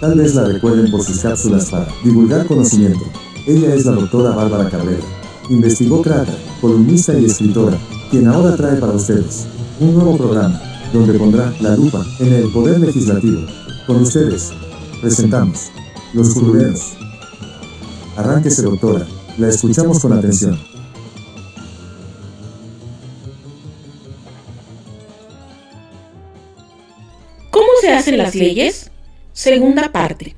Tal vez la recuerden por sus cápsulas para divulgar conocimiento. Ella es la doctora Bárbara Cabrera. Investigó Crata, columnista y escritora, quien ahora trae para ustedes un nuevo programa, donde pondrá la lupa en el poder legislativo. Con ustedes, presentamos Los Curuleros. Arránquese, doctora, la escuchamos con atención. ¿Cómo se hacen las leyes? Segunda parte.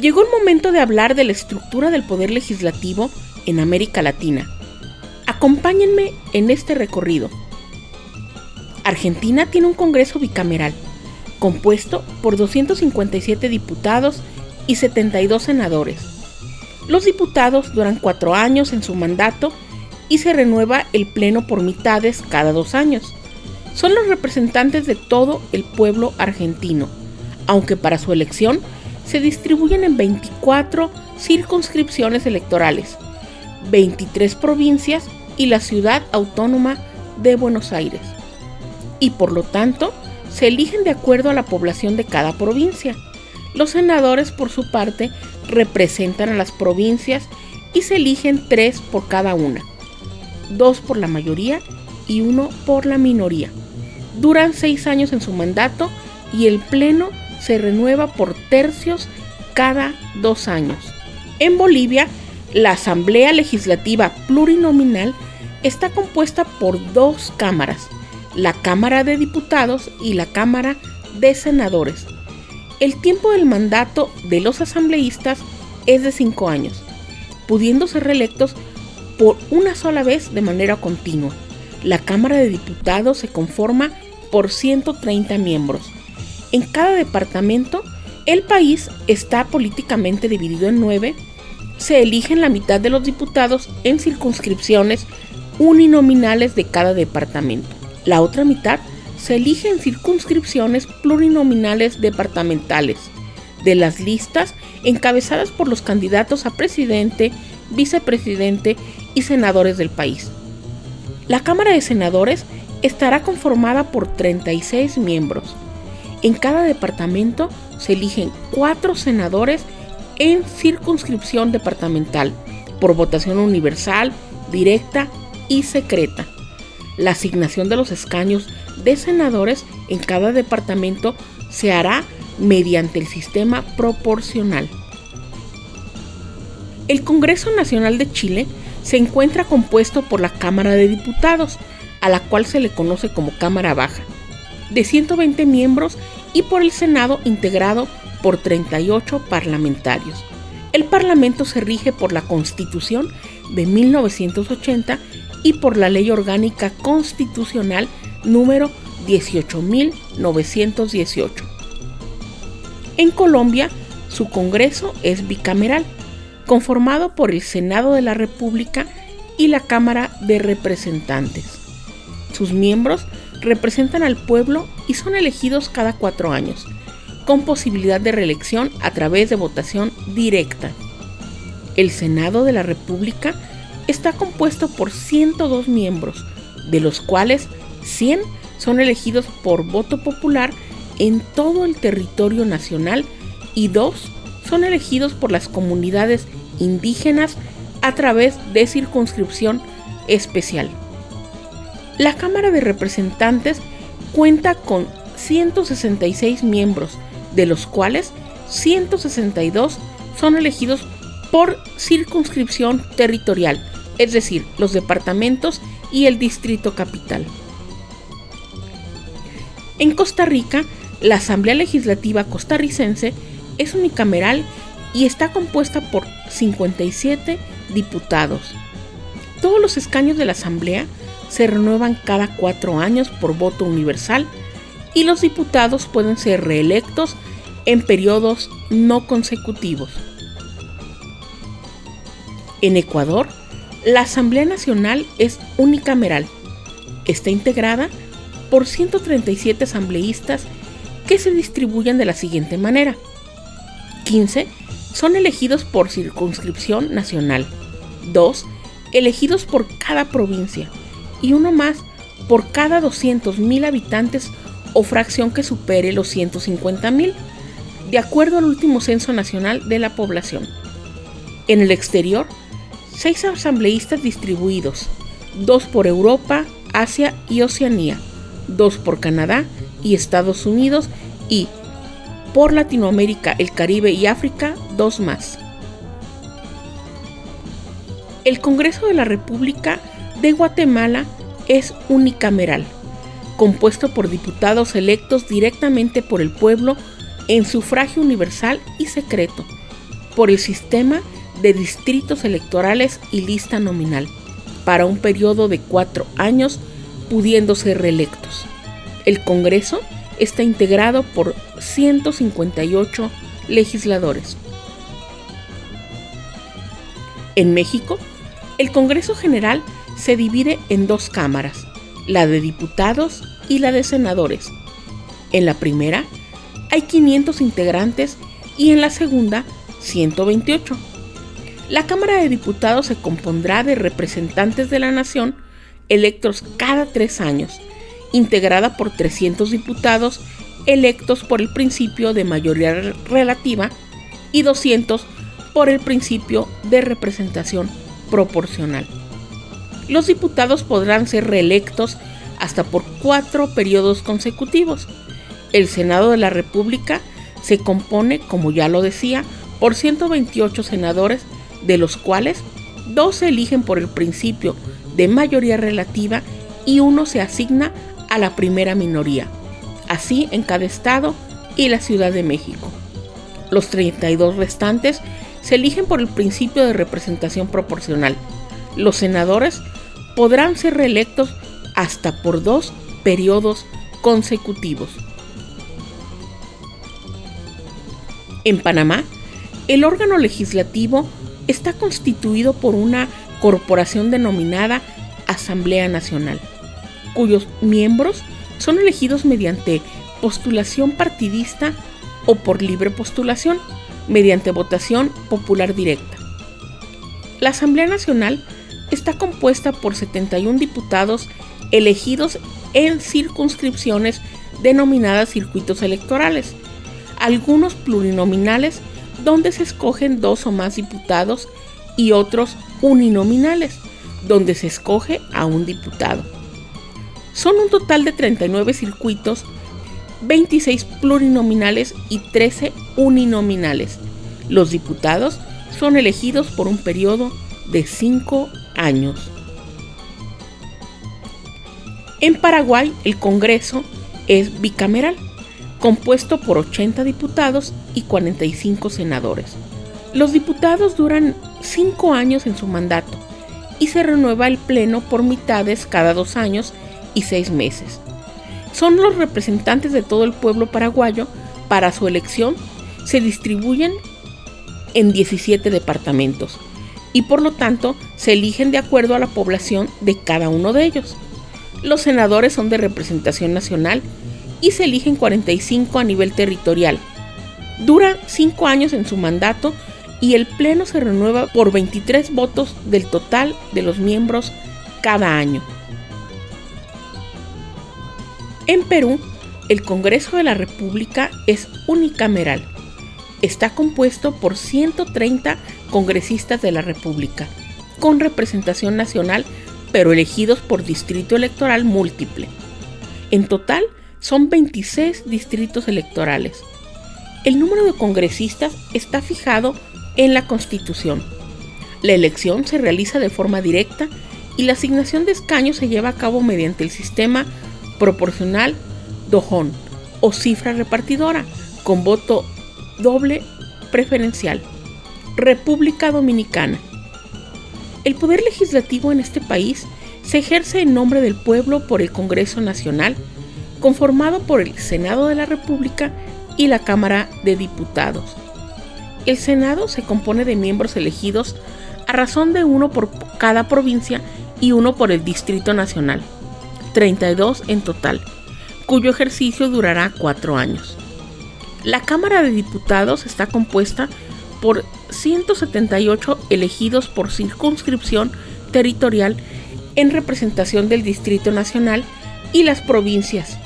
Llegó el momento de hablar de la estructura del poder legislativo en América Latina. Acompáñenme en este recorrido. Argentina tiene un Congreso bicameral, compuesto por 257 diputados y 72 senadores. Los diputados duran cuatro años en su mandato y se renueva el Pleno por mitades cada dos años. Son los representantes de todo el pueblo argentino aunque para su elección se distribuyen en 24 circunscripciones electorales, 23 provincias y la ciudad autónoma de Buenos Aires. Y por lo tanto, se eligen de acuerdo a la población de cada provincia. Los senadores, por su parte, representan a las provincias y se eligen tres por cada una, dos por la mayoría y uno por la minoría. Duran seis años en su mandato y el Pleno se renueva por tercios cada dos años. En Bolivia, la Asamblea Legislativa Plurinominal está compuesta por dos cámaras, la Cámara de Diputados y la Cámara de Senadores. El tiempo del mandato de los asambleístas es de cinco años, pudiendo ser reelectos por una sola vez de manera continua. La Cámara de Diputados se conforma por 130 miembros en cada departamento, el país está políticamente dividido en nueve. Se eligen la mitad de los diputados en circunscripciones uninominales de cada departamento. La otra mitad se elige en circunscripciones plurinominales departamentales de las listas encabezadas por los candidatos a presidente, vicepresidente y senadores del país. La Cámara de Senadores estará conformada por 36 miembros en cada departamento se eligen cuatro senadores en circunscripción departamental por votación universal, directa y secreta. La asignación de los escaños de senadores en cada departamento se hará mediante el sistema proporcional. El Congreso Nacional de Chile se encuentra compuesto por la Cámara de Diputados, a la cual se le conoce como Cámara Baja de 120 miembros y por el Senado integrado por 38 parlamentarios. El Parlamento se rige por la Constitución de 1980 y por la Ley Orgánica Constitucional número 18.918. En Colombia, su Congreso es bicameral, conformado por el Senado de la República y la Cámara de Representantes. Sus miembros representan al pueblo y son elegidos cada cuatro años, con posibilidad de reelección a través de votación directa. El Senado de la República está compuesto por 102 miembros, de los cuales 100 son elegidos por voto popular en todo el territorio nacional y dos son elegidos por las comunidades indígenas a través de circunscripción especial. La Cámara de Representantes cuenta con 166 miembros, de los cuales 162 son elegidos por circunscripción territorial, es decir, los departamentos y el distrito capital. En Costa Rica, la Asamblea Legislativa costarricense es unicameral y está compuesta por 57 diputados. Todos los escaños de la Asamblea se renuevan cada cuatro años por voto universal y los diputados pueden ser reelectos en periodos no consecutivos. En Ecuador, la Asamblea Nacional es unicameral. Está integrada por 137 asambleístas que se distribuyen de la siguiente manera. 15 son elegidos por circunscripción nacional, 2 elegidos por cada provincia, y uno más por cada 200.000 habitantes o fracción que supere los 150.000. de acuerdo al último censo nacional de la población. En el exterior, seis asambleístas distribuidos, dos por Europa, Asia y Oceanía, dos por Canadá y Estados Unidos y por Latinoamérica, el Caribe y África, dos más. El Congreso de la República de Guatemala es unicameral, compuesto por diputados electos directamente por el pueblo en sufragio universal y secreto, por el sistema de distritos electorales y lista nominal, para un periodo de cuatro años, pudiendo ser reelectos. El Congreso está integrado por 158 legisladores. En México, el Congreso General se divide en dos cámaras, la de diputados y la de senadores. En la primera hay 500 integrantes y en la segunda 128. La Cámara de Diputados se compondrá de representantes de la nación electos cada tres años, integrada por 300 diputados electos por el principio de mayoría relativa y 200 por el principio de representación proporcional. Los diputados podrán ser reelectos hasta por cuatro periodos consecutivos. El Senado de la República se compone, como ya lo decía, por 128 senadores, de los cuales dos se eligen por el principio de mayoría relativa y uno se asigna a la primera minoría, así en cada estado y la Ciudad de México. Los 32 restantes se eligen por el principio de representación proporcional. Los senadores podrán ser reelectos hasta por dos periodos consecutivos. En Panamá, el órgano legislativo está constituido por una corporación denominada Asamblea Nacional, cuyos miembros son elegidos mediante postulación partidista o por libre postulación, mediante votación popular directa. La Asamblea Nacional está compuesta por 71 diputados elegidos en circunscripciones denominadas circuitos electorales, algunos plurinominales donde se escogen dos o más diputados y otros uninominales, donde se escoge a un diputado. Son un total de 39 circuitos, 26 plurinominales y 13 uninominales. Los diputados son elegidos por un periodo de 5 años. En Paraguay el Congreso es bicameral, compuesto por 80 diputados y 45 senadores. Los diputados duran 5 años en su mandato y se renueva el Pleno por mitades cada dos años y seis meses. Son los representantes de todo el pueblo paraguayo. Para su elección se distribuyen en 17 departamentos y por lo tanto se eligen de acuerdo a la población de cada uno de ellos. Los senadores son de representación nacional y se eligen 45 a nivel territorial. Duran 5 años en su mandato y el Pleno se renueva por 23 votos del total de los miembros cada año. En Perú, el Congreso de la República es unicameral. Está compuesto por 130 congresistas de la República, con representación nacional, pero elegidos por distrito electoral múltiple. En total, son 26 distritos electorales. El número de congresistas está fijado en la Constitución. La elección se realiza de forma directa y la asignación de escaños se lleva a cabo mediante el sistema proporcional Dojón o cifra repartidora con voto doble preferencial. República Dominicana. El poder legislativo en este país se ejerce en nombre del pueblo por el Congreso Nacional, conformado por el Senado de la República y la Cámara de Diputados. El Senado se compone de miembros elegidos a razón de uno por cada provincia y uno por el Distrito Nacional, 32 en total, cuyo ejercicio durará cuatro años. La Cámara de Diputados está compuesta por 178 elegidos por circunscripción territorial en representación del Distrito Nacional y las provincias,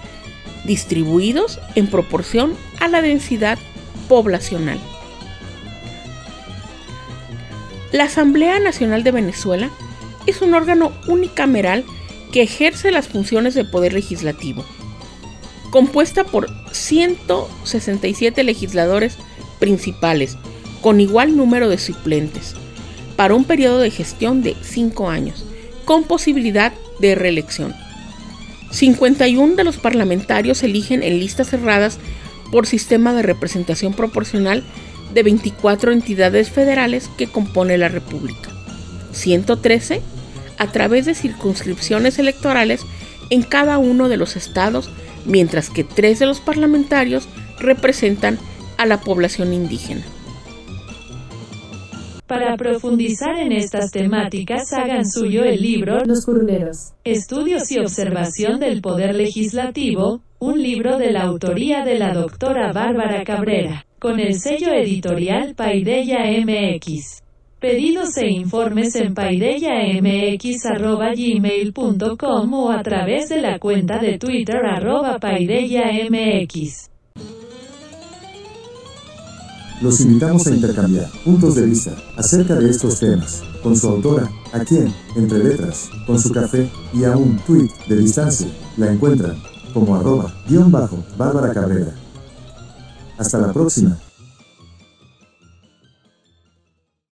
distribuidos en proporción a la densidad poblacional. La Asamblea Nacional de Venezuela es un órgano unicameral que ejerce las funciones de poder legislativo, compuesta por 167 legisladores principales, con igual número de suplentes, para un periodo de gestión de 5 años, con posibilidad de reelección. 51 de los parlamentarios eligen en listas cerradas por sistema de representación proporcional de 24 entidades federales que compone la República. 113 a través de circunscripciones electorales en cada uno de los estados, mientras que tres de los parlamentarios representan a la población indígena. Para profundizar en estas temáticas, hagan suyo el libro Los Curuleros. Estudios y observación del Poder Legislativo, un libro de la autoría de la doctora Bárbara Cabrera, con el sello editorial Paideya MX. Pedidos e informes en paideyamx.gmail.com o a través de la cuenta de Twitter arroba paideyamx. Los invitamos a intercambiar puntos de vista acerca de estos temas con su autora, a quien, entre letras, con su café y a un tweet de distancia, la encuentran como arroba guion bajo Bárbara Cabrera. Hasta la próxima.